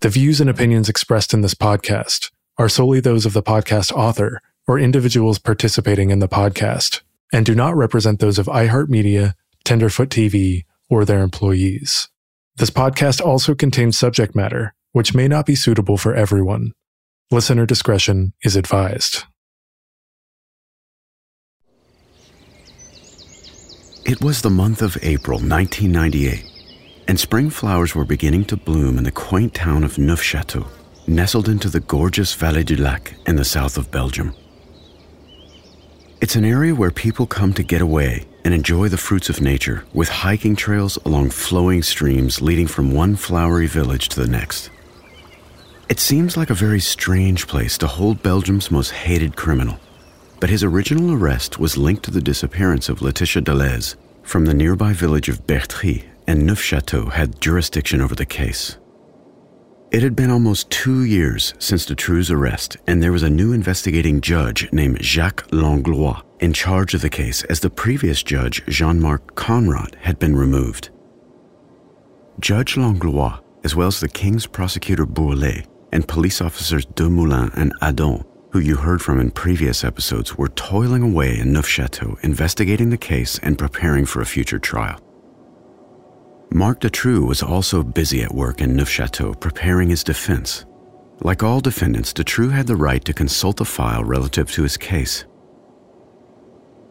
The views and opinions expressed in this podcast are solely those of the podcast author or individuals participating in the podcast and do not represent those of iHeartMedia, Tenderfoot TV, or their employees. This podcast also contains subject matter which may not be suitable for everyone. Listener discretion is advised. It was the month of April 1998, and spring flowers were beginning to bloom in the quaint town of Neufchâteau, nestled into the gorgeous Vallée du Lac in the south of Belgium. It's an area where people come to get away and enjoy the fruits of nature with hiking trails along flowing streams leading from one flowery village to the next. It seems like a very strange place to hold Belgium's most hated criminal, but his original arrest was linked to the disappearance of Letitia Delhez from the nearby village of Bertrix, and Neufchâteau had jurisdiction over the case. It had been almost two years since Dutroux' arrest, and there was a new investigating judge named Jacques Langlois in charge of the case as the previous judge, Jean Marc Connerotte, had been removed. Judge Langlois, as well as the King's prosecutor Bourlet, and police officers Demoulin and Adon, who you heard from in previous episodes, were toiling away in Neufchâteau investigating the case and preparing for a future trial. Marc Dutroux was also busy at work in Neufchâteau preparing his defense. Like all defendants, Dutroux had the right to consult a file relative to his case.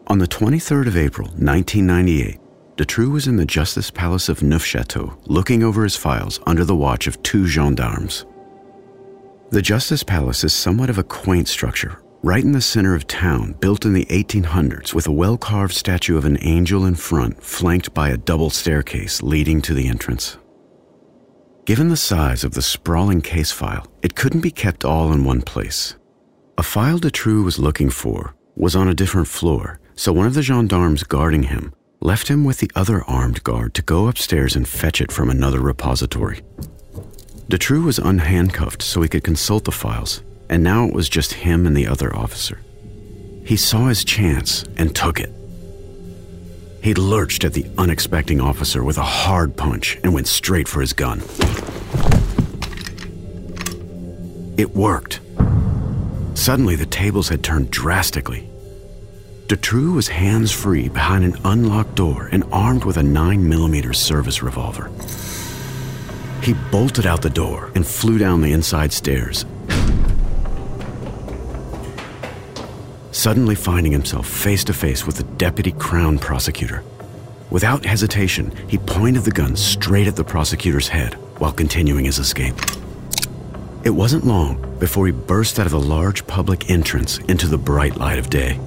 On the 23rd of April, 1998, Dutroux was in the Justice Palace of Neufchâteau looking over his files under the watch of two gendarmes. The Justice Palace is somewhat of a quaint structure, right in the center of town, built in the 1800s with a well carved statue of an angel in front, flanked by a double staircase leading to the entrance. Given the size of the sprawling case file, it couldn't be kept all in one place. A file Dutroux was looking for was on a different floor, so one of the gendarmes guarding him left him with the other armed guard to go upstairs and fetch it from another repository. Dutroux was unhandcuffed so he could consult the files, and now it was just him and the other officer. He saw his chance and took it. He lurched at the unexpecting officer with a hard punch and went straight for his gun. It worked. Suddenly, the tables had turned drastically. Dutroux was hands free behind an unlocked door and armed with a 9mm service revolver. He bolted out the door and flew down the inside stairs. Suddenly finding himself face to face with the deputy crown prosecutor. Without hesitation, he pointed the gun straight at the prosecutor's head while continuing his escape. It wasn't long before he burst out of the large public entrance into the bright light of day.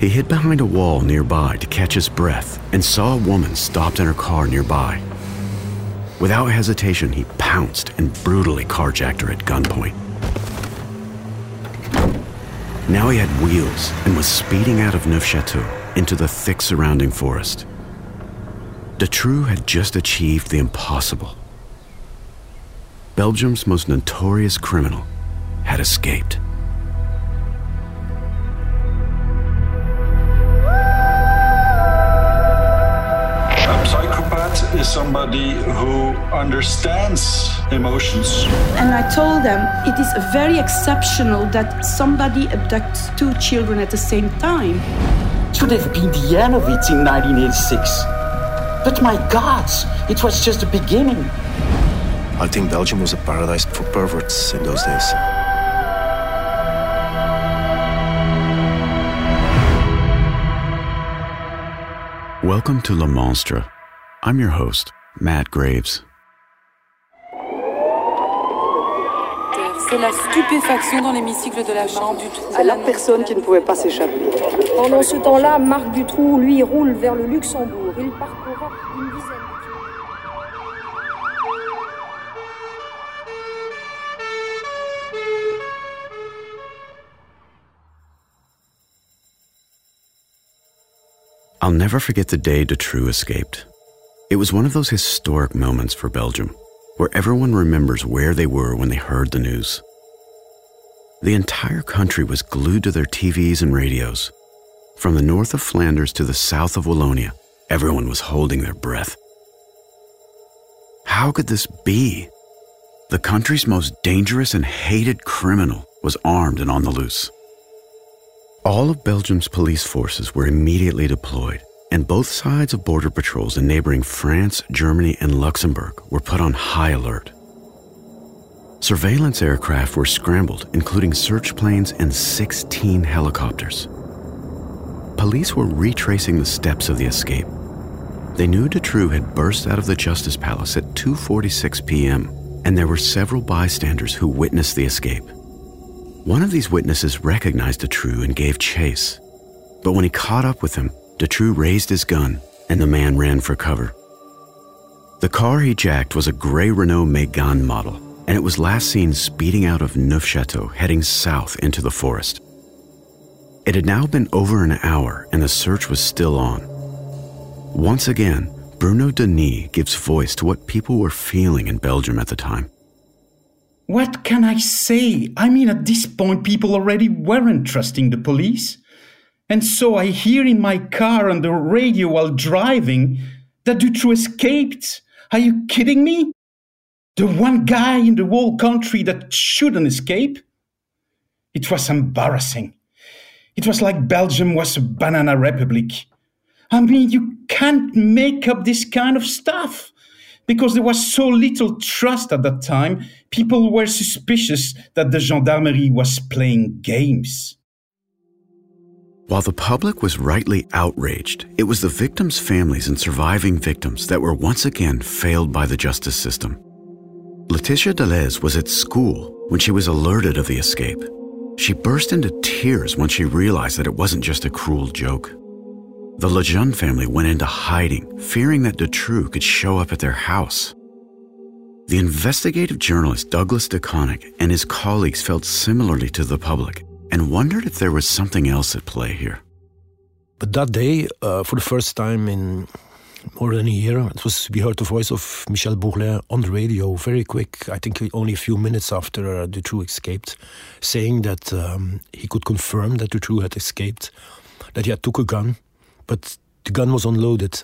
He hid behind a wall nearby to catch his breath and saw a woman stopped in her car nearby. Without hesitation, he pounced and brutally carjacked her at gunpoint. Now he had wheels and was speeding out of Neufchâteau into the thick surrounding forest. Dutroux had just achieved the impossible. Belgium's most notorious criminal had escaped. Is somebody who understands emotions. And I told them it is very exceptional that somebody abducts two children at the same time. Should have been the end of it in 1986. But my God, it was just the beginning. I think Belgium was a paradise for perverts in those days. Welcome to Le Monstre. I'm your host, Matt Graves. C'est la stupéfaction dans l'hémicycle de la Chambre du tout. C'est la personne qui ne pouvait pas s'échapper. Pendant ce temps-là, Marc Dutroux, lui, roule vers le Luxembourg. Il parcourra une dizaine I'll never forget the day Dutroux escaped. It was one of those historic moments for Belgium, where everyone remembers where they were when they heard the news. The entire country was glued to their TVs and radios. From the north of Flanders to the south of Wallonia, everyone was holding their breath. How could this be? The country's most dangerous and hated criminal was armed and on the loose. All of Belgium's police forces were immediately deployed, and both sides of border patrols in neighboring France, Germany, and Luxembourg were put on high alert. Surveillance aircraft were scrambled, including search planes and 16 helicopters. Police were retracing the steps of the escape. They knew Dutroux had burst out of the Justice Palace at 2:46 p.m., and there were several bystanders who witnessed the escape. One of these witnesses recognized Dutroux and gave chase. But when he caught up with him, Dutroux raised his gun and the man ran for cover. The car he jacked was a gray Renault Megane model, and it was last seen speeding out of Neufchâteau heading south into the forest. It had now been over an hour and the search was still on. Once again, Bruno Denis gives voice to what people were feeling in Belgium at the time. What can I say? I mean, at this point, people already weren't trusting the police. And so I hear in my car on the radio while driving that Dutroux escaped. Are you kidding me? The one guy in the whole country that shouldn't escape? It was embarrassing. It was like Belgium was a banana republic. I mean, you can't make up this kind of stuff because there was so little trust at that time, people were suspicious that the gendarmerie was playing games. While the public was rightly outraged, it was the victims' families and surviving victims that were once again failed by the justice system. Letitia Delhez was at school when she was alerted of the escape. She burst into tears when she realized that it wasn't just a cruel joke. The Lejeune family went into hiding, fearing that Dutroux could show up at their house. The investigative journalist Douglas De Coninck and his colleagues felt similarly to the public and wondered if there was something else at play here. But that day, uh, for the first time in more than a year, it was we heard the voice of Michel Bourlet on the radio, very quick. I think only a few minutes after uh, Dutroux escaped, saying that um, he could confirm that Dutroux had escaped, that he had took a gun, but the gun was unloaded.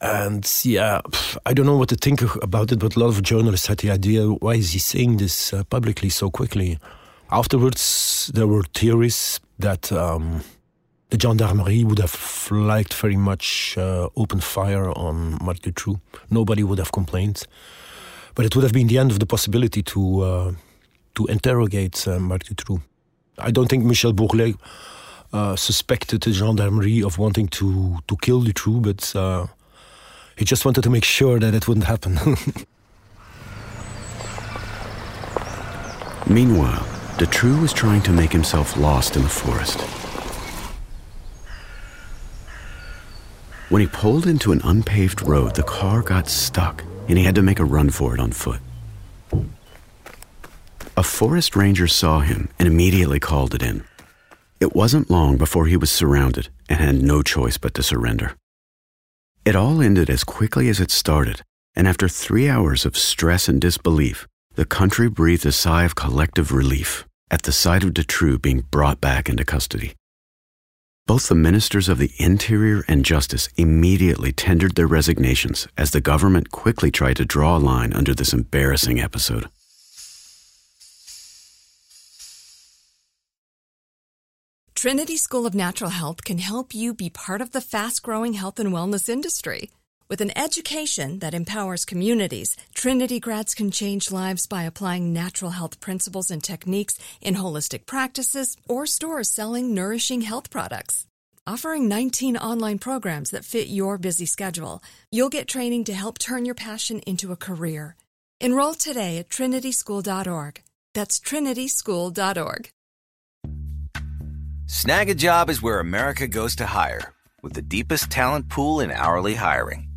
And yeah, I don't know what to think about it, but a lot of journalists had the idea why is he saying this uh, publicly so quickly? Afterwards, there were theories that um, the gendarmerie would have liked very much uh, open fire on Marc Dutroux. Nobody would have complained, but it would have been the end of the possibility to uh, to interrogate uh, Marc Dutroux. I don't think Michel Bourlet uh, suspected the gendarmerie of wanting to to kill Dutroux, but uh, he just wanted to make sure that it wouldn't happen. Meanwhile, Dutroux was trying to make himself lost in the forest. When he pulled into an unpaved road, the car got stuck and he had to make a run for it on foot. A forest ranger saw him and immediately called it in. It wasn't long before he was surrounded and had no choice but to surrender. It all ended as quickly as it started, and after three hours of stress and disbelief, the country breathed a sigh of collective relief at the sight of Dutroux being brought back into custody. Both the ministers of the Interior and Justice immediately tendered their resignations as the government quickly tried to draw a line under this embarrassing episode. Trinity School of Natural Health can help you be part of the fast growing health and wellness industry. With an education that empowers communities, Trinity grads can change lives by applying natural health principles and techniques in holistic practices or stores selling nourishing health products. Offering 19 online programs that fit your busy schedule, you'll get training to help turn your passion into a career. Enroll today at trinityschool.org. That's trinityschool.org. Snagajob is where America goes to hire, with the deepest talent pool in hourly hiring.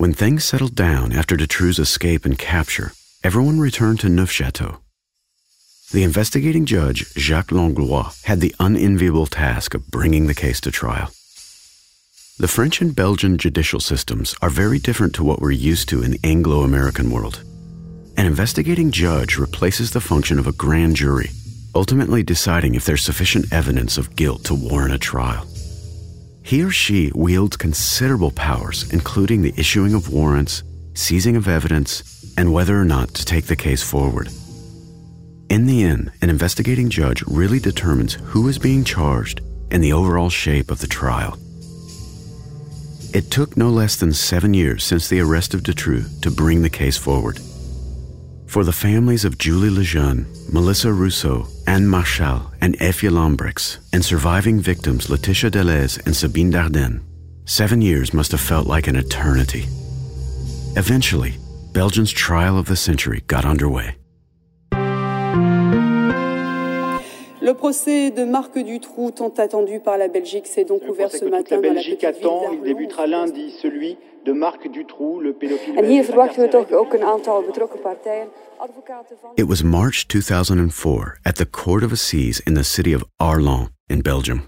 When things settled down after Dutroux' escape and capture, everyone returned to Neufchâteau. The investigating judge, Jacques Langlois, had the unenviable task of bringing the case to trial. The French and Belgian judicial systems are very different to what we're used to in the Anglo American world. An investigating judge replaces the function of a grand jury, ultimately deciding if there's sufficient evidence of guilt to warrant a trial. He or she wields considerable powers, including the issuing of warrants, seizing of evidence, and whether or not to take the case forward. In the end, an investigating judge really determines who is being charged and the overall shape of the trial. It took no less than seven years since the arrest of Dutroux to bring the case forward. For the families of Julie Lejeune, Melissa Russo, Anne Marchal, and Eefje Lambrecks, and surviving victims Letitia Delhez and Sabine Dardenne, seven years must have felt like an eternity. Eventually, Belgium's trial of the century got underway. Le procès de Marc Dutroux, tant attendu par la Belgique, s'est donc Le ouvert ce matin la dans la Belgique petite ville attend, il débutera lundi, celui de Marc Dutroux, le pédophile En hier belge verwachten we toch incarcéré ook een aantal betrokken partijen. Advocaten van... It was March 2004 at the Court of Assize in the city of Arlon in Belgium.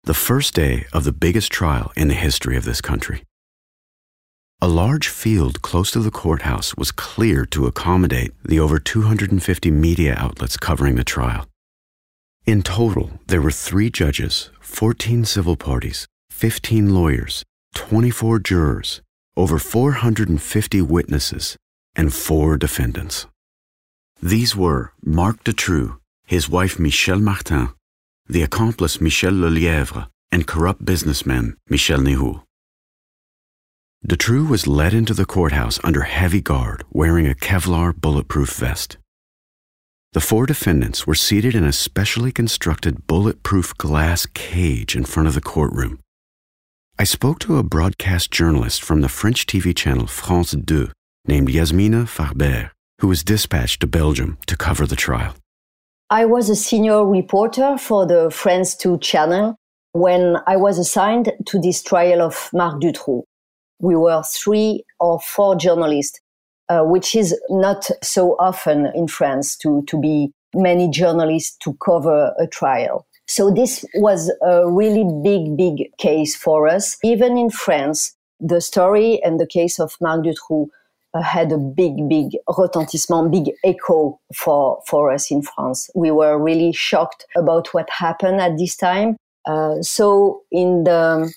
The first day of the biggest trial in the history of this country. A large field close to the courthouse was cleared to accommodate the over 250 media outlets covering the trial. In total, there were three judges, 14 civil parties, 15 lawyers, 24 jurors, over 450 witnesses, and four defendants. These were Marc Dutroux, his wife Michelle Martin, the accomplice Michel Lelièvre, and corrupt businessman Michel Nihoul. Dutroux was led into the courthouse under heavy guard, wearing a Kevlar bulletproof vest. The four defendants were seated in a specially constructed bulletproof glass cage in front of the courtroom. I spoke to a broadcast journalist from the French TV channel France 2 named Yasmina Farber, who was dispatched to Belgium to cover the trial. I was a senior reporter for the France 2 channel when I was assigned to this trial of Marc Dutroux. We were three or four journalists, uh, which is not so often in France to, to be many journalists to cover a trial. So this was a really big, big case for us. Even in France, the story and the case of Marc Dutroux uh, had a big, big retentissement, big echo for, for us in France. We were really shocked about what happened at this time. Uh, so in the,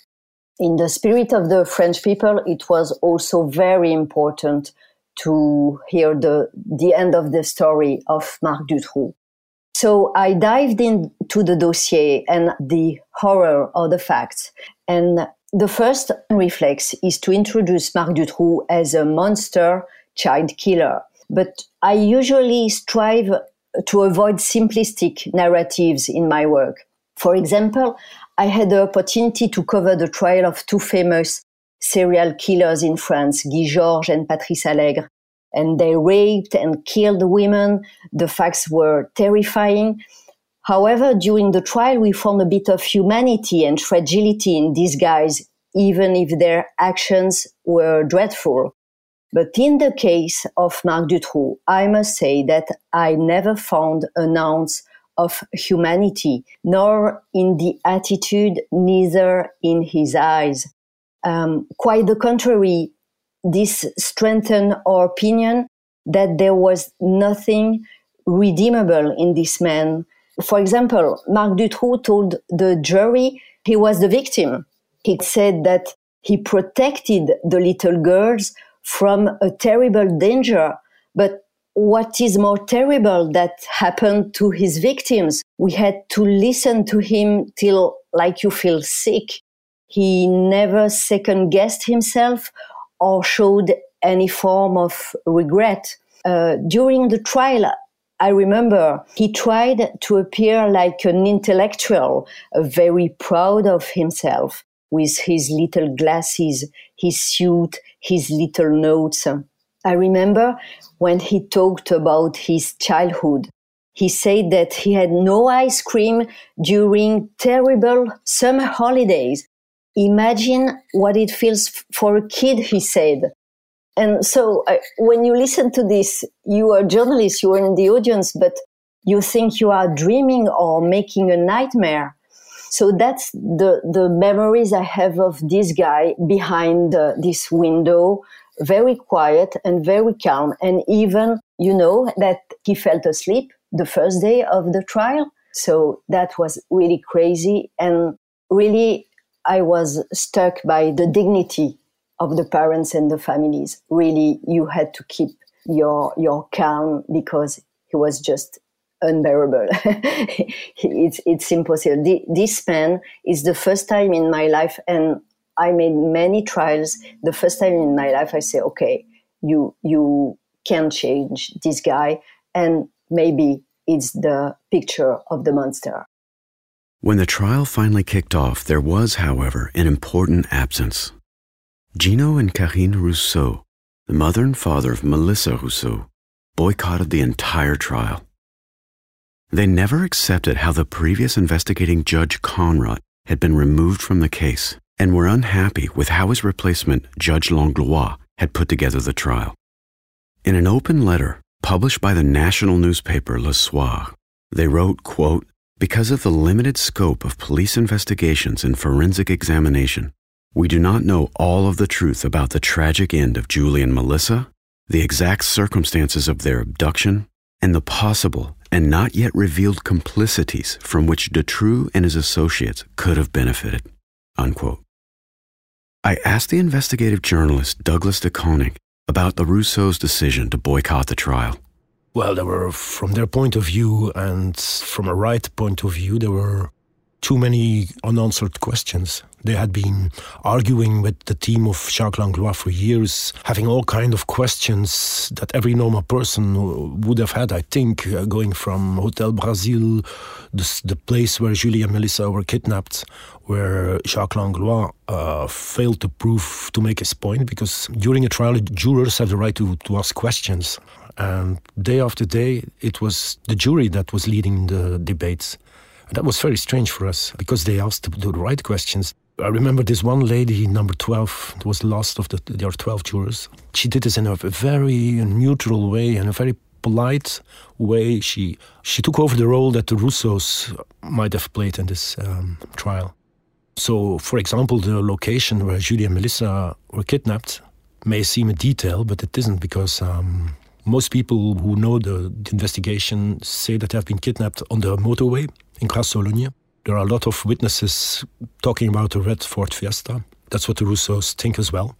in the spirit of the French people, it was also very important to hear the, the end of the story of Marc Dutroux. So I dived into the dossier and the horror of the facts. And the first reflex is to introduce Marc Dutroux as a monster child killer. But I usually strive to avoid simplistic narratives in my work. For example, I had the opportunity to cover the trial of two famous serial killers in France, Guy Georges and Patrice Allègre. And they raped and killed women. The facts were terrifying. However, during the trial, we found a bit of humanity and fragility in these guys, even if their actions were dreadful. But in the case of Marc Dutroux, I must say that I never found an ounce of humanity, nor in the attitude, neither in his eyes. Um, quite the contrary, this strengthened our opinion that there was nothing redeemable in this man. For example, Marc Dutroux told the jury he was the victim. He said that he protected the little girls from a terrible danger. But what is more terrible that happened to his victims? We had to listen to him till like you feel sick. He never second guessed himself or showed any form of regret. Uh, during the trial, I remember he tried to appear like an intellectual, uh, very proud of himself with his little glasses, his suit, his little notes. I remember when he talked about his childhood. He said that he had no ice cream during terrible summer holidays. Imagine what it feels for a kid, he said. And so uh, when you listen to this, you are a journalist, you are in the audience, but you think you are dreaming or making a nightmare. So that's the, the memories I have of this guy behind uh, this window, very quiet and very calm. And even, you know, that he fell asleep the first day of the trial. So that was really crazy. And really, I was struck by the dignity of the parents and the families. Really, you had to keep your, your calm because he was just unbearable. it's it's impossible. This man is the first time in my life, and I made many trials. The first time in my life, I say, okay, you you can change this guy, and maybe it's the picture of the monster. When the trial finally kicked off, there was, however, an important absence. Gino and Carine Russo, the mother and father of Melissa Russo, boycotted the entire trial. They never accepted how the previous investigating Judge Connerotte had been removed from the case and were unhappy with how his replacement, Judge Langlois, had put together the trial. In an open letter published by the national newspaper Le Soir, they wrote, quote, because of the limited scope of police investigations and forensic examination, we do not know all of the truth about the tragic end of Julie and Melissa, the exact circumstances of their abduction, and the possible and not yet revealed complicities from which Dutroux and his associates could have benefited. Unquote. I asked the investigative journalist Douglas De Coninck about the Russo's decision to boycott the trial. Well, there were, from their point of view and from a right point of view, there were too many unanswered questions. They had been arguing with the team of Jacques Langlois for years, having all kind of questions that every normal person would have had. I think uh, going from Hotel Brazil, the, the, place where Julie and Melissa were kidnapped, where Jacques Langlois uh, failed to prove to make his point, because during a trial, jurors have the right to, to ask questions. And day after day, it was the jury that was leading the debates. That was very strange for us because they asked the right questions. I remember this one lady, number 12, it was the last of the, there are 12 jurors. She did this in a very neutral way and a very polite way. She, she took over the role that the Russos might have played in this um, trial. So, for example, the location where Julie and Melissa were kidnapped may seem a detail, but it isn't because um, most people who know the, the investigation say that they have been kidnapped on the motorway in Grâce-Hollogne. There are a lot of witnesses talking about the red Ford Fiesta. That's what the Russos think as well.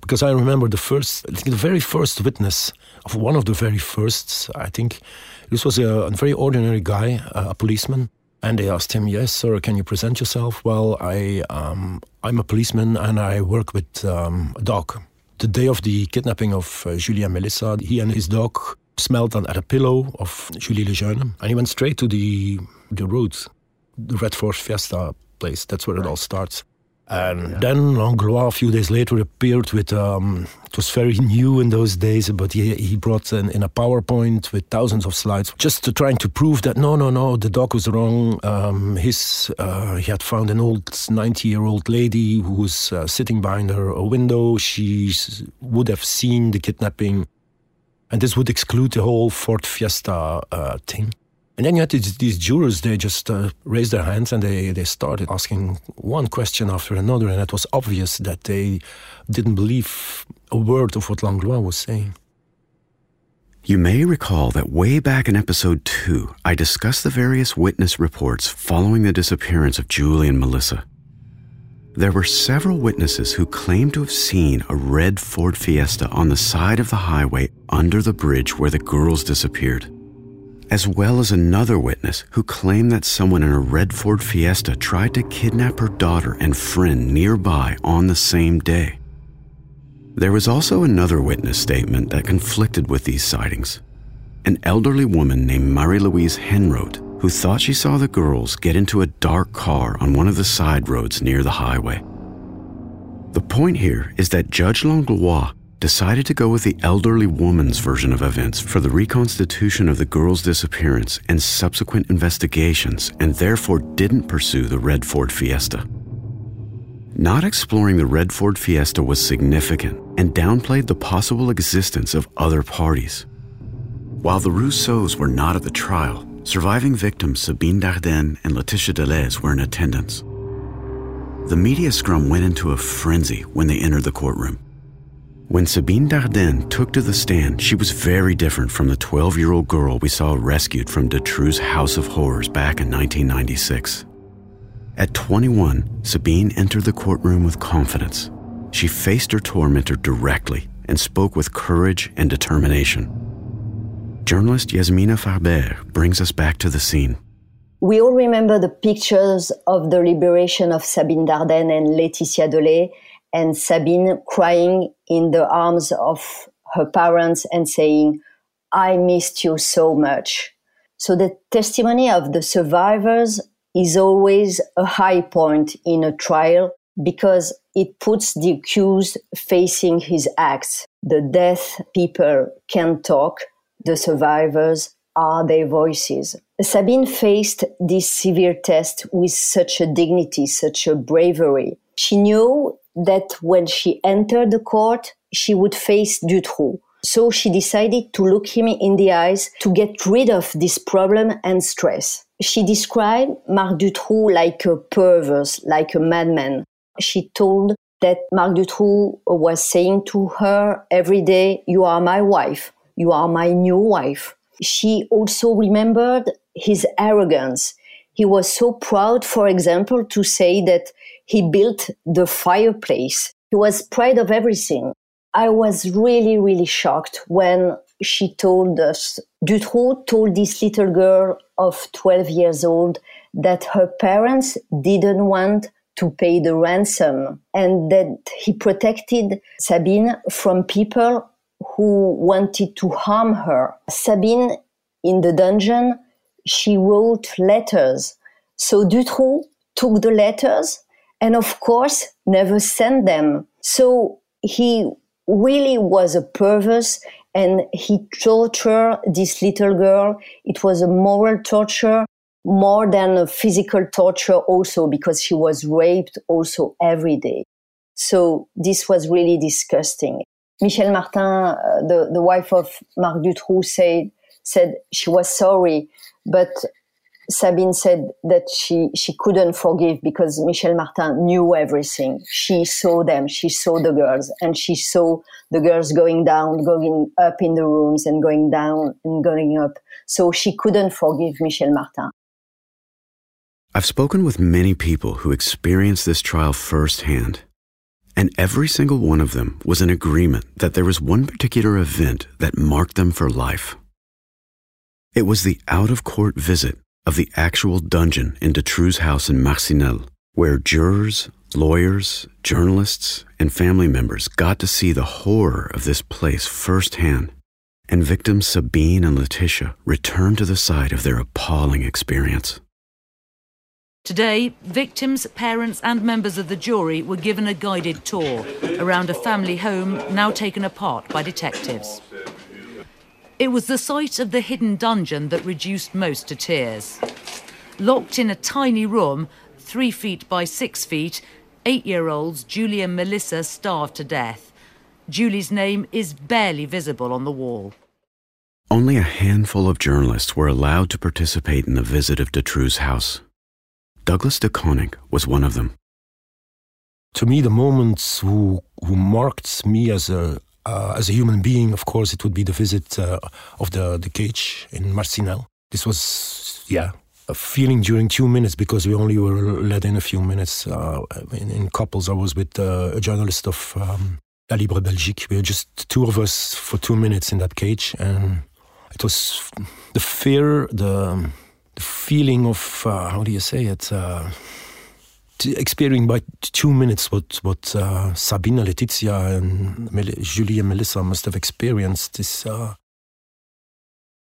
Because I remember the first, I think the very first witness of one of the very first, I think this was a, a very ordinary guy, a, a policeman. And they asked him, "Yes, sir. Can you present yourself?" Well, I um, I'm a policeman and I work with um, a dog. The day of the kidnapping of uh, Julie and Melissa, he and his dog smelled at a pillow of Julie Lejeune, and he went straight to the the road, the Red Ford Fiesta place. That's where it all starts. And then Langlois, a few days later, appeared with, um, it was very new in those days, but he, he brought in, in a PowerPoint with thousands of slides, just to trying to prove that no, no, no, the dog was wrong. Um, his, uh, he had found an old 90 year old lady who was uh, sitting behind her a window. She would have seen the kidnapping. And this would exclude the whole Ford Fiesta uh, thing. And then you had these, jurors, they just uh, raised their hands and they, they started asking one question after another. And it was obvious that they didn't believe a word of what Langlois was saying. You may recall that way back in episode 2, I discussed the various witness reports following the disappearance of Julie and Melissa. There were several witnesses who claimed to have seen a red Ford Fiesta on the side of the highway under the bridge where the girls disappeared as well as another witness who claimed that someone in a red Ford Fiesta tried to kidnap her daughter and friend nearby on the same day. There was also another witness statement that conflicted with these sightings. An elderly woman named Marie Louise Henroth, who thought she saw the girls get into a dark car on one of the side roads near the highway. The point here is that Judge Langlois decided to go with the elderly woman's version of events for the reconstitution of the girl's disappearance and subsequent investigations, and therefore didn't pursue the red Ford Fiesta. Not exploring the red Ford Fiesta was significant and downplayed the possible existence of other parties. While the Russos were not at the trial, surviving victims Sabine Dardenne and Letitia Delhez were in attendance. The media scrum went into a frenzy when they entered the courtroom. When Sabine Dardenne took to the stand, she was very different from the 12 year old girl we saw rescued from Dutroux' House of Horrors back in 1996. At 21, Sabine entered the courtroom with confidence. She faced her tormentor directly and spoke with courage and determination. Journalist Yasmina Farber brings us back to the scene. We all remember the pictures of the liberation of Sabine Dardenne and Laetitia Delhez and Sabine crying in the arms of her parents and saying, I missed you so much. So the testimony of the survivors is always a high point in a trial because it puts the accused facing his acts. The death people can talk, the survivors are their voices. Sabine faced this severe test with such a dignity, such a bravery. She knew that when she entered the court, she would face Dutroux. So she decided to look him in the eyes to get rid of this problem and stress. She described Marc Dutroux like a perverse, like a madman. She told that Marc Dutroux was saying to her every day, You are my wife. You are my new wife. She also remembered his arrogance. He was so proud, for example, to say that he built the fireplace. He was proud of everything. I was really, really shocked when she told us, Dutroux told this little girl of 12 years old that her parents didn't want to pay the ransom and that he protected Sabine from people who wanted to harm her. Sabine, in the dungeon, she wrote letters. So Dutroux took the letters and of course never sent them. So he really was a perverse and he tortured this little girl. It was a moral torture more than a physical torture also because she was raped also every day. So this was really disgusting. Michelle Martin, uh, the, the wife of Marc Dutroux said, said she was sorry, but Sabine said that she, she couldn't forgive because Michelle Martin knew everything. She saw them, she saw the girls, and she saw the girls going down, going up in the rooms, and going down and going up. So she couldn't forgive Michelle Martin. I've spoken with many people who experienced this trial firsthand, and every single one of them was in agreement that there was one particular event that marked them for life. It was the out of court visit of the actual dungeon in Dutroux' house in Marcinelle, where jurors, lawyers, journalists, and family members got to see the horror of this place firsthand, and victims Sabine and Letitia returned to the site of their appalling experience. Today, victims, parents, and members of the jury were given a guided tour around a family home now taken apart by detectives. It was the sight of the hidden dungeon that reduced most to tears. Locked in a tiny room, three feet by six feet, eight year olds Julie and Melissa starved to death. Julie's name is barely visible on the wall. Only a handful of journalists were allowed to participate in the visit of Dutroux' house. Douglas De Coninck was one of them. To me, the moments who, who marked me as a, uh, as a human being, of course, it would be the visit uh, of the, the cage in Marcinelle. This was, yeah, a feeling during two minutes because we only were let in a few minutes. Uh, in, in, couples, I was with uh, a journalist of um, La Libre Belgique. We were just two of us for two minutes in that cage, and it was the fear, the the feeling of uh, how do you say it? Experiencing by two minutes what what uh, Sabina, Letizia, and Mel- Julie and Melissa must have experienced. This uh,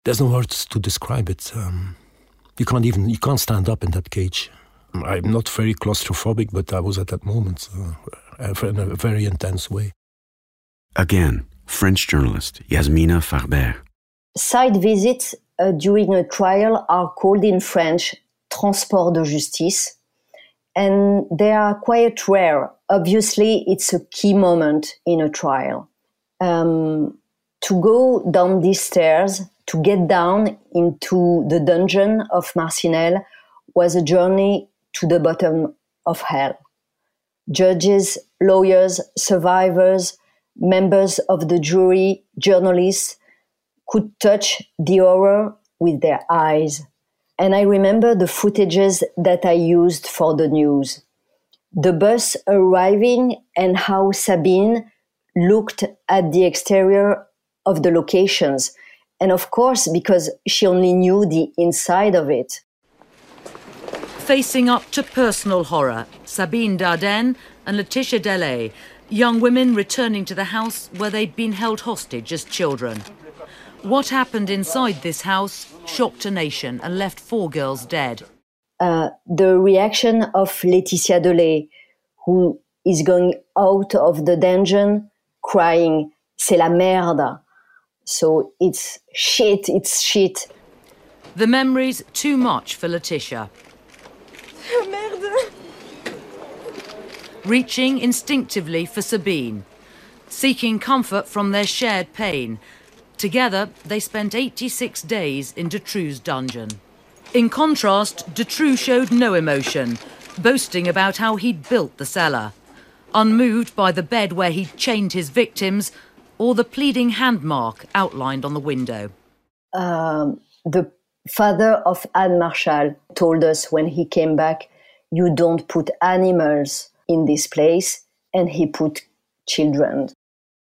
there's no words to describe it. Um, you can't even you can't stand up in that cage. I'm not very claustrophobic, but I was at that moment uh, in a very intense way. Again, French journalist Yasmina Farber. Side visits uh, during a trial are called in French transport de justice, and they are quite rare. Obviously, it's a key moment in a trial. Um, to go down these stairs, to get down into the dungeon of Marcinelle, was a journey to the bottom of hell. Judges, lawyers, survivors, members of the jury, journalists, could touch the horror with their eyes. And I remember the footages that I used for the news. The bus arriving and how Sabine looked at the exterior of the locations. And of course, because she only knew the inside of it. Facing up to personal horror, Sabine Dardenne and Letitia Delhez, young women returning to the house where they'd been held hostage as children. What happened inside this house shocked a nation and left four girls dead. Uh, the reaction of Laetitia Delhez, who is going out of the dungeon crying, c'est la merde. So it's shit, it's shit. The memories too much for Letitia. Merde. Reaching instinctively for Sabine, seeking comfort from their shared pain Together, they spent 86 days in Dutroux' dungeon. In contrast, Dutroux showed no emotion, boasting about how he'd built the cellar. Unmoved by the bed where he'd chained his victims, or the pleading hand mark outlined on the window. Um, the father of Anne Marchal told us when he came back, You don't put animals in this place, and he put children.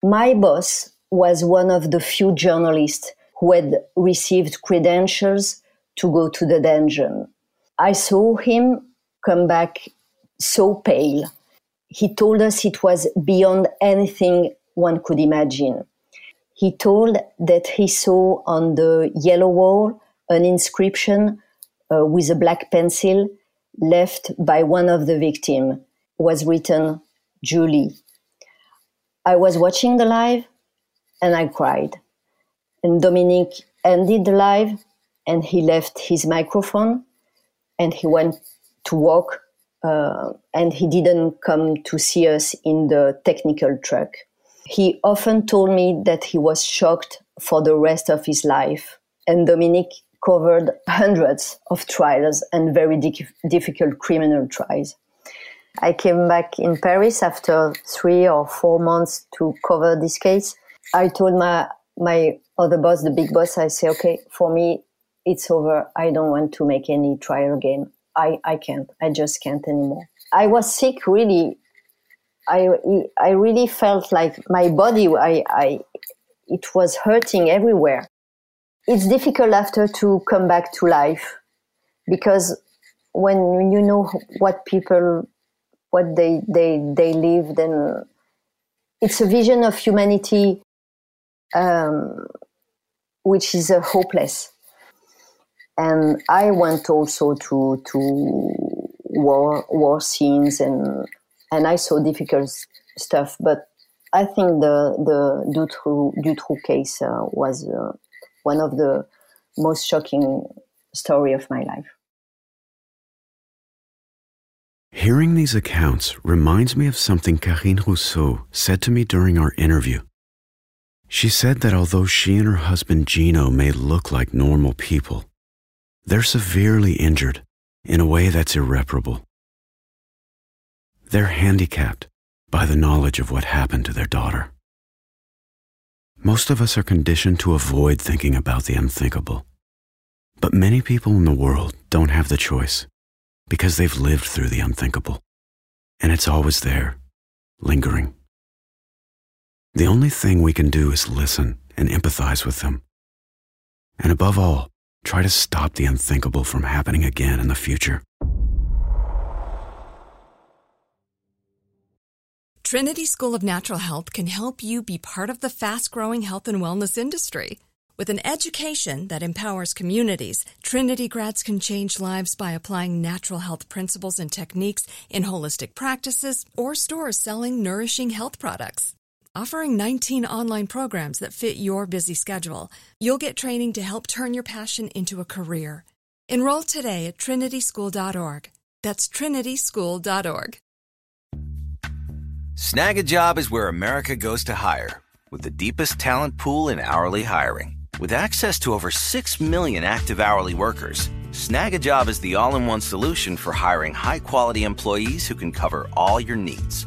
My boss was one of the few journalists who had received credentials to go to the dungeon. I saw him come back so pale. He told us it was beyond anything one could imagine. He told that he saw on the yellow wall an inscription uh, with a black pencil left by one of the victims was written Julie. I was watching the live and I cried. And Dominique ended the live and he left his microphone and he went to walk uh, and he didn't come to see us in the technical truck. He often told me that he was shocked for the rest of his life. And Dominique covered hundreds of trials and very di- difficult criminal trials. I came back in Paris after three or four months to cover this case. I told my my other boss, the big boss, I say, okay, for me, it's over. I don't want to make any trial again. I, I can't. I just can't anymore. I was sick, really. I, I really felt like my body, I, I, it was hurting everywhere. It's difficult after to come back to life because when you know what people, what they, they, they live, then it's a vision of humanity um, which is uh, hopeless. And I went also to to war war scenes and and I saw difficult stuff. But I think the the Dutroux, Dutroux case uh, was uh, one of the most shocking story of my life. Hearing these accounts reminds me of something Carine Russo said to me during our interview. She said that although she and her husband Gino may look like normal people, they're severely injured in a way that's irreparable. They're handicapped by the knowledge of what happened to their daughter. Most of us are conditioned to avoid thinking about the unthinkable. But many people in the world don't have the choice because they've lived through the unthinkable. And it's always there, lingering. The only thing we can do is listen and empathize with them. And above all, try to stop the unthinkable from happening again in the future. Trinity School of Natural Health can help you be part of the fast growing health and wellness industry. With an education that empowers communities, Trinity grads can change lives by applying natural health principles and techniques in holistic practices or stores selling nourishing health products. Offering 19 online programs that fit your busy schedule, you'll get training to help turn your passion into a career. Enroll today at trinityschool.org. That's trinityschool.org. Snagajob is where America goes to hire, with the deepest talent pool in hourly hiring. With access to over 6 million active hourly workers, Snagajob is the all in one solution for hiring high quality employees who can cover all your needs.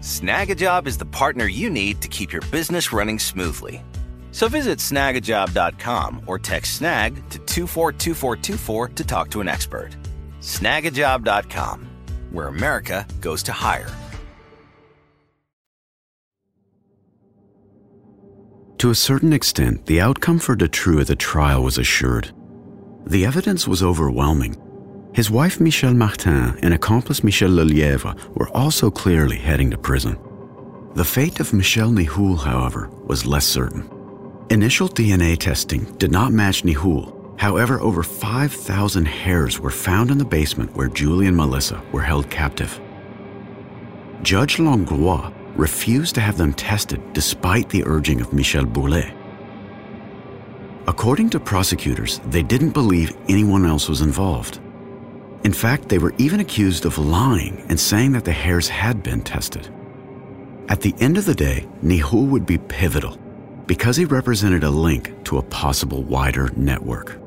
Snagajob is the partner you need to keep your business running smoothly. So visit snagajob.com or text snag to 242424 to talk to an expert. Snagajob.com, where America goes to hire. To a certain extent, the outcome for Dutroux at the trial was assured. The evidence was overwhelming. His wife Michelle Martin and accomplice Michel Lelièvre were also clearly heading to prison. The fate of Michel Nihoul, however, was less certain. Initial DNA testing did not match Nihoul. However, over 5,000 hairs were found in the basement where Julie and Melissa were held captive. Judge Langlois refused to have them tested despite the urging of Michel Bourlet. According to prosecutors, they didn't believe anyone else was involved. In fact, they were even accused of lying and saying that the hairs had been tested. At the end of the day, Nihoul would be pivotal because he represented a link to a possible wider network.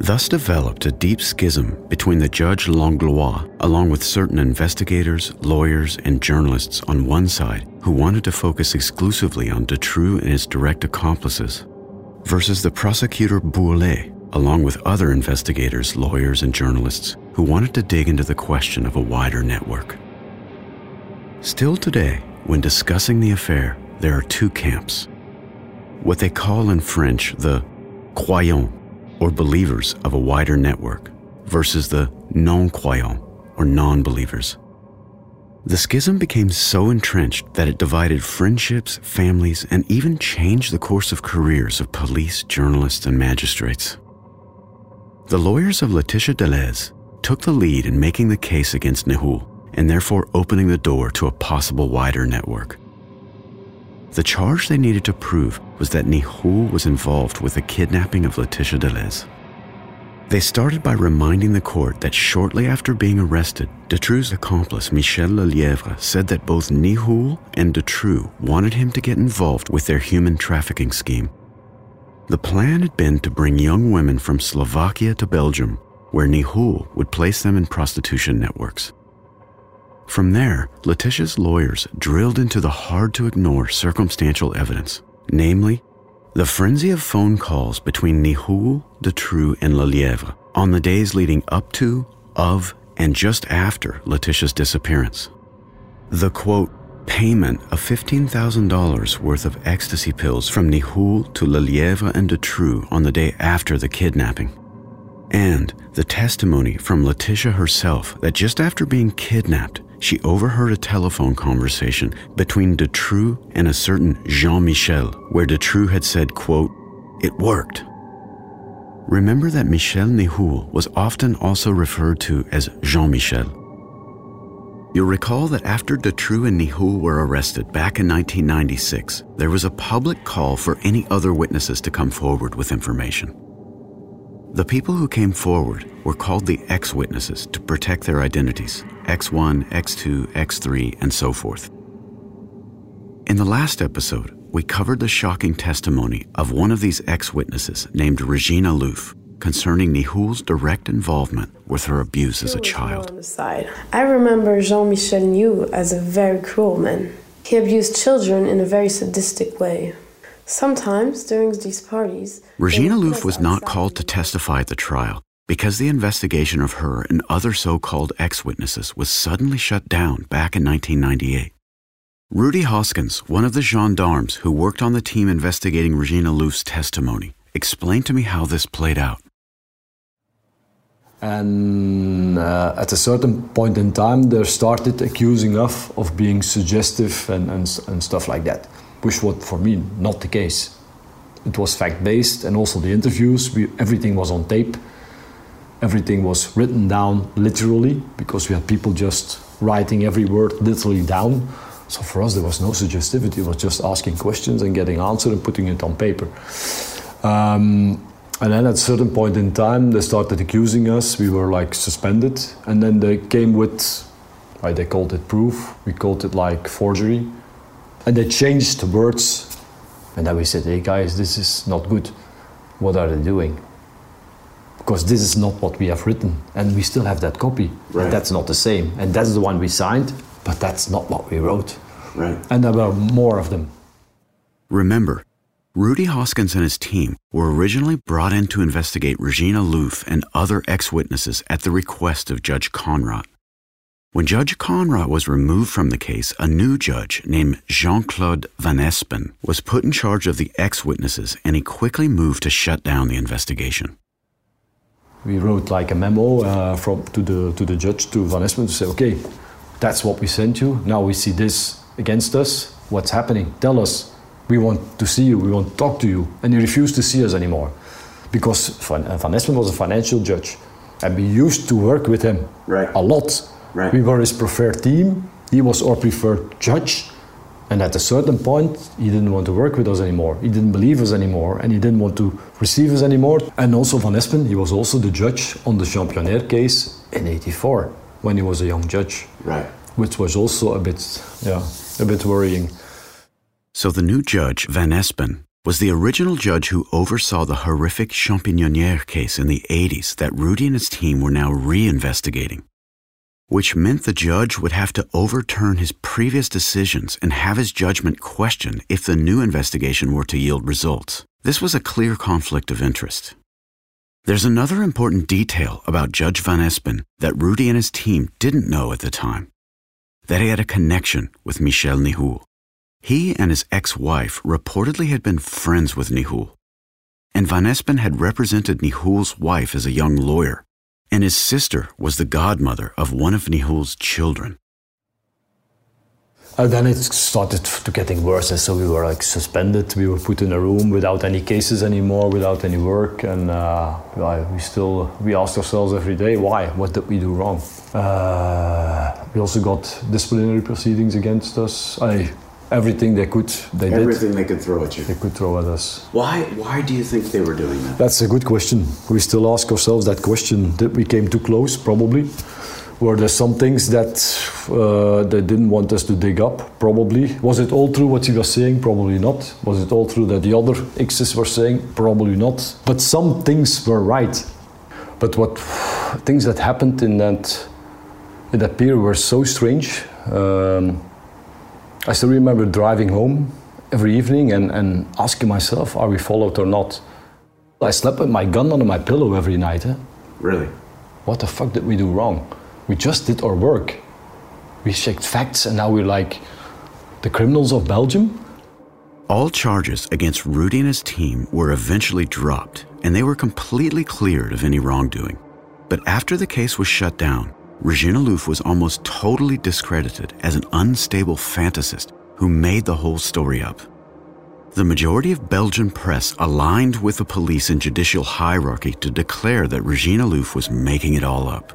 Thus developed a deep schism between the judge Langlois, along with certain investigators, lawyers, and journalists on one side who wanted to focus exclusively on Dutroux and his direct accomplices, versus the prosecutor Bourlet, along with other investigators, lawyers, and journalists who wanted to dig into the question of a wider network. Still today, when discussing the affair, there are two camps. What they call in French the croyants or believers of a wider network versus the non croyants or non believers. The schism became so entrenched that it divided friendships, families, and even changed the course of careers of police, journalists, and magistrates. The lawyers of Laetitia Delhez took the lead in making the case against Nihoul and therefore opening the door to a possible wider network. The charge they needed to prove was that Nihoul was involved with the kidnapping of Laetitia Delhez. They started by reminding the court that shortly after being arrested, Dutroux's accomplice Michel Lelièvre said that both Nihoul and Dutroux wanted him to get involved with their human trafficking scheme. The plan had been to bring young women from Slovakia to Belgium, where Nihoul would place them in prostitution networks. From there, Letitia's lawyers drilled into the hard to ignore circumstantial evidence, namely, the frenzy of phone calls between Nihoul, Dutroux, and Lelièvre on the days leading up to, of, and just after Letitia's disappearance. The quote, payment of $15,000 worth of ecstasy pills from Nihoul to Lelièvre and Dutroux on the day after the kidnapping. And the testimony from Letitia herself that just after being kidnapped, she overheard a telephone conversation between Dutroux and a certain Jean Michel, where Dutroux had said, quote, It worked. Remember that Michel Nihoul was often also referred to as Jean Michel. You'll recall that after Dutroux and Nihoul were arrested back in 1996, there was a public call for any other witnesses to come forward with information. The people who came forward were called the X witnesses to protect their identities X1, X2, X3, and so forth. In the last episode, we covered the shocking testimony of one of these X witnesses named Regina Louf concerning Nihoul's direct involvement with her abuse as a child. On the side. I remember Jean Michel Nihoul as a very cruel man. He abused children in a very sadistic way. Sometimes during these parties, Regina Louf was not called to testify at the trial because the investigation of her and other so called ex witnesses was suddenly shut down back in 1998. Rudy Hoskins, one of the gendarmes who worked on the team investigating Regina Louf's testimony, explained to me how this played out. And uh, at a certain point in time, they started accusing us of being suggestive and, and, and stuff like that which was for me not the case. It was fact based, and also the interviews, we, everything was on tape. Everything was written down literally because we had people just writing every word literally down. So for us, there was no suggestivity. It was just asking questions and getting answers and putting it on paper. Um, and then at a certain point in time, they started accusing us. We were like suspended. And then they came with, they called it proof. We called it like forgery. And they changed the words. And then we said, hey guys, this is not good. What are they doing? Because this is not what we have written. And we still have that copy. Right. And that's not the same. And that's the one we signed, but that's not what we wrote. Right. And there were more of them. Remember, Rudy Hoskins and his team were originally brought in to investigate Regina Louf and other ex witnesses at the request of Judge Connerotte. When Judge Connerotte was removed from the case, a new judge named Jean Claude Van Espen was put in charge of the ex witnesses and he quickly moved to shut down the investigation. We wrote like a memo uh, from, to, the, to the judge, to Van Espen, to say, okay, that's what we sent you. Now we see this against us. What's happening? Tell us. We want to see you. We want to talk to you. And he refused to see us anymore because Van, Van Espen was a financial judge. And we used to work with him right. a lot Right. We were his preferred team. He was our preferred judge. And at a certain point, he didn't want to work with us anymore. He didn't believe us anymore, and he didn't want to receive us anymore. And also Van Espen, he was also the judge on the Championnaire case in '84 when he was a young judge. Right. Which was also a bit, yeah, a bit worrying. So the new judge, Van Espen, was the original judge who oversaw the horrific Champignon case in the 80s that Rudy and his team were now re-investigating which meant the judge would have to overturn his previous decisions and have his judgment questioned if the new investigation were to yield results. This was a clear conflict of interest. There's another important detail about Judge Van Espen that Rudy and his team didn't know at the time that he had a connection with Michel Nihoul. He and his ex wife reportedly had been friends with Nihoul, and Van Espen had represented Nihoul's wife as a young lawyer and his sister was the godmother of one of Nihoul's children. And then it started to getting worse, and so we were like suspended. We were put in a room without any cases anymore, without any work, and uh, we still we asked ourselves every day, why? What did we do wrong? Uh, we also got disciplinary proceedings against us. I, everything they could, they everything did. Everything they could throw at you. They could throw at us. Why? Why do you think they were doing that? That's a good question. We still ask ourselves that question. Did we came too close? Probably. Were there some things that uh, they didn't want us to dig up? Probably. Was it all true what he was saying? Probably not. Was it all true that the other X's were saying? Probably not. But some things were right. But what things that happened in that in that period were so strange. Um, I still remember driving home every evening and, and asking myself, are we followed or not? I slept with my gun under my pillow every night. Eh? Really? What the fuck did we do wrong? We just did our work. We checked facts, and now we're like the criminals of Belgium. All charges against Rudy and his team were eventually dropped, and they were completely cleared of any wrongdoing. But after the case was shut down, Regina Louf was almost totally discredited as an unstable fantasist who made the whole story up. The majority of Belgian press aligned with the police and judicial hierarchy to declare that Regina Louf was making it all up.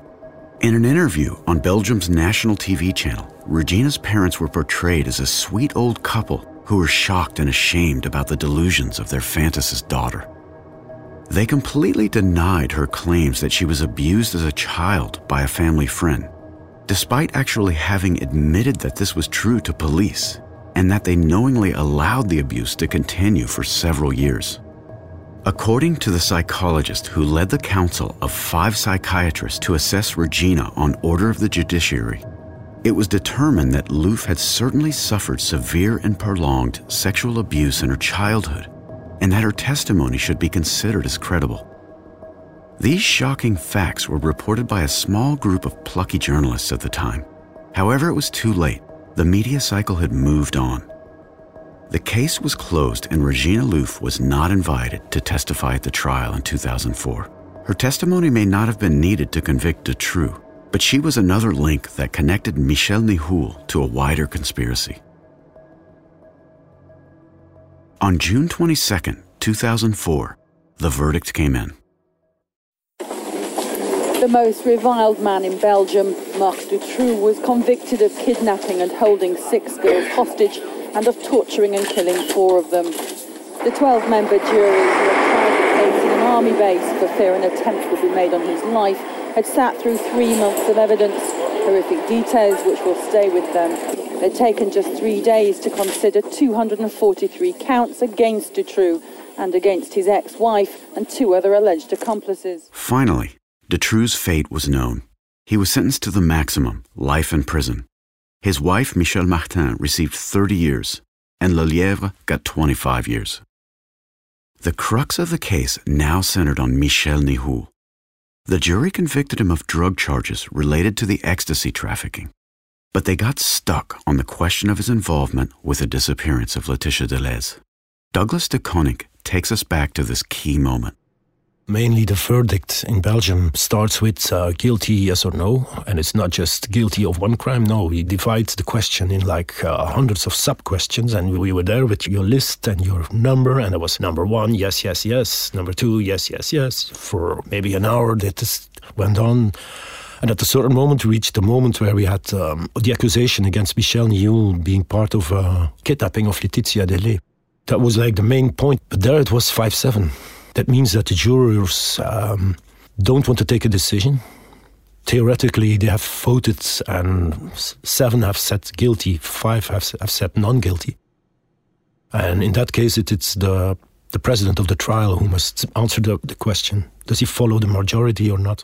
In an interview on Belgium's national TV channel, Regina's parents were portrayed as a sweet old couple who were shocked and ashamed about the delusions of their fantasist daughter. They completely denied her claims that she was abused as a child by a family friend, despite actually having admitted that this was true to police and that they knowingly allowed the abuse to continue for several years. According to the psychologist who led the council of five psychiatrists to assess Regina on order of the judiciary, it was determined that Louf had certainly suffered severe and prolonged sexual abuse in her childhood, and that her testimony should be considered as credible. These shocking facts were reported by a small group of plucky journalists at the time. However, it was too late the media cycle had moved on. The case was closed and Regina Louf was not invited to testify at the trial in 2004. Her testimony may not have been needed to convict Dutroux, but she was another link that connected Michel Nihoul to a wider conspiracy. On June 22, 2004, the verdict came in the most reviled man in Belgium, Marc Dutroux, was convicted of kidnapping and holding six girls hostage and of torturing and killing four of them. The 12 member jury, who had tried the case in an army base for fear an attempt would be made on his life, had sat through three months of evidence, horrific details which will stay with them. They'd taken just three days to consider 243 counts against Dutroux and against his ex wife and two other alleged accomplices. Finally, Dutroux's fate was known. He was sentenced to the maximum, life in prison. His wife, Michelle Martin, received 30 years, and Lelièvre got 25 years. The crux of the case now centered on Michel Nihoul. The jury convicted him of drug charges related to the ecstasy trafficking, but they got stuck on the question of his involvement with the disappearance of Laetitia Delhez. Douglas De Coninck takes us back to this key moment. Mainly, the verdict in Belgium starts with uh, guilty, yes or no, and it's not just guilty of one crime. No, we divides the question in like uh, hundreds of sub questions, and we were there with your list and your number, and it was number one, yes, yes, yes, number two, yes, yes, yes. For maybe an hour, that just went on. And at a certain moment, we reached the moment where we had um, the accusation against Michel Nihoul being part of uh, kidnapping of Laetitia Delhez. That was like the main point. But there it was 5 7. That means that the jurors um, don't want to take a decision. Theoretically, they have voted, and seven have said guilty, five have, have said non guilty. And in that case, it, it's the, the president of the trial who must answer the, the question does he follow the majority or not?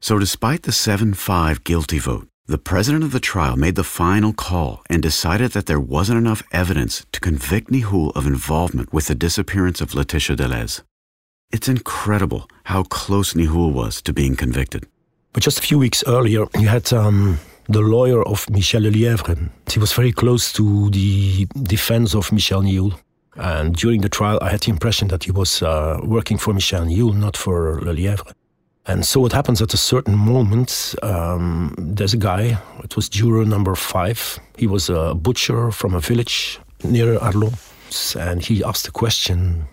So, despite the 7 5 guilty vote, the president of the trial made the final call and decided that there wasn't enough evidence to convict Nihoul of involvement with the disappearance of Letitia Delhez. It's incredible how close Nihoul was to being convicted. But just a few weeks earlier, you had um, the lawyer of Michel Lelièvre. He was very close to the defense of Michel Nihoul. And during the trial, I had the impression that he was uh, working for Michel Nihoul, not for Lelièvre. And so what happens at a certain moment, um, there's a guy, it was juror number five. He was a butcher from a village near Arlon. And he asked a question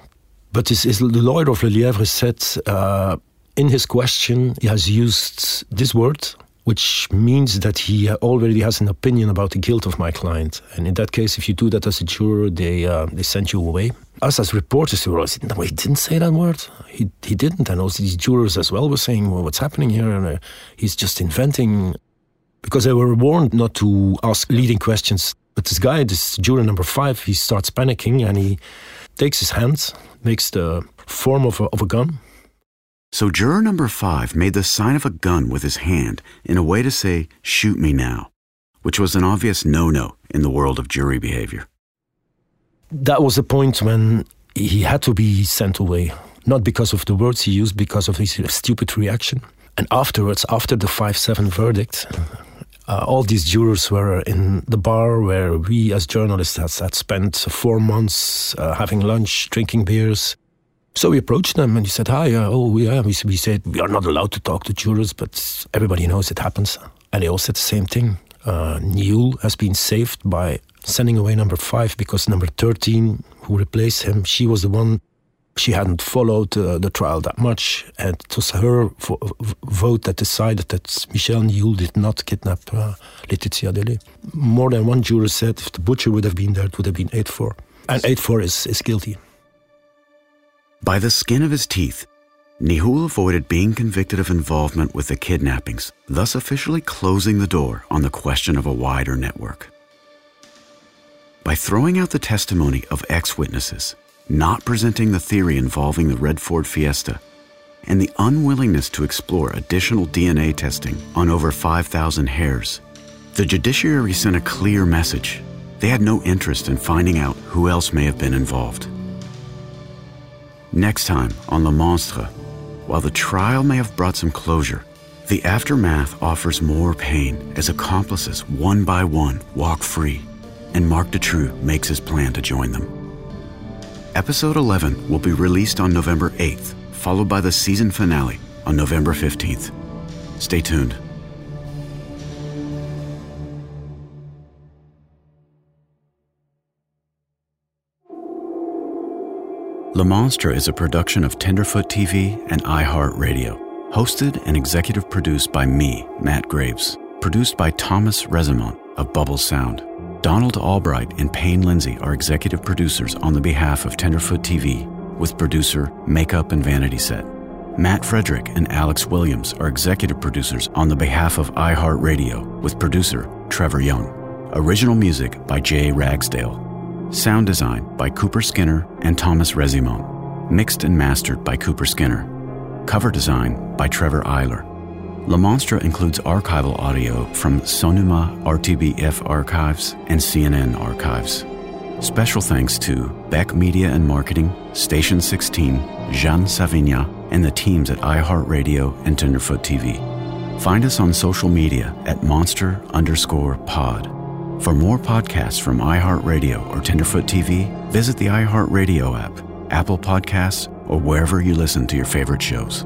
but his, his, the lawyer of Lelièvre said uh, in his question, he has used this word, which means that he already has an opinion about the guilt of my client. And in that case, if you do that as a juror, they, uh, they send you away. Us as reporters, we were always, no, he didn't say that word. He, he didn't. And also these jurors as well were saying, well, what's happening here? And uh, he's just inventing. Because they were warned not to ask leading questions. But this guy, this juror number five, he starts panicking and he takes his hand makes the form of a, of a gun. So juror number five made the sign of a gun with his hand in a way to say, shoot me now, which was an obvious no no in the world of jury behavior. That was the point when he had to be sent away, not because of the words he used, because of his stupid reaction. And afterwards, after the 5 7 verdict, uh, all these jurors were in the bar where we, as journalists, had, had spent four months uh, having lunch, drinking beers. So we approached them and he said, Hi, uh, oh, yeah. We, we said, We are not allowed to talk to jurors, but everybody knows it happens. And they all said the same thing. Uh, Nihoul has been saved by sending away number five because number 13, who replaced him, she was the one she hadn't followed uh, the trial that much, and it was her vo vote that decided that Michel Nihoul did not kidnap uh, Laetitia Delhez. More than one juror said if the butcher would have been there, it would have been 8 4. And 8 4 is, is guilty. By the skin of his teeth, Nihoul avoided being convicted of involvement with the kidnappings, thus officially closing the door on the question of a wider network. By throwing out the testimony of ex witnesses, not presenting the theory involving the Red Ford Fiesta, and the unwillingness to explore additional DNA testing on over 5,000 hairs, the judiciary sent a clear message. They had no interest in finding out who else may have been involved. Next time on Le Monstre, while the trial may have brought some closure, the aftermath offers more pain as accomplices, one by one, walk free, and Marc Dutroux makes his plan to join them. Episode 11 will be released on November 8th, followed by the season finale on November 15th. Stay tuned. Le Monstre is a production of Tenderfoot TV and iHeartRadio. Hosted and executive produced by me, Matt Graves. Produced by Thomas Resimont of Bubble Sound. Donald Albright and Payne Lindsay are executive producers on the behalf of Tenderfoot TV, with producer Makeup and Vanity Set. Matt Frederick and Alex Williams are executive producers on the behalf of iHeartRadio, with producer Trevor Young. Original music by Jay Ragsdale. Sound design by Cooper Skinner and Thomas Resimont. Mixed and mastered by Cooper Skinner. Cover design by Trevor Eiler. Le Monstre includes archival audio from Sonuma RTBF archives and CNN archives. Special thanks to Beck Media and Marketing, Station 16, Jean Savigna, and the teams at iHeartRadio and Tenderfoot TV. Find us on social media at monster underscore pod. For more podcasts from iHeartRadio or Tenderfoot TV, visit the iHeartRadio app, Apple Podcasts, or wherever you listen to your favorite shows.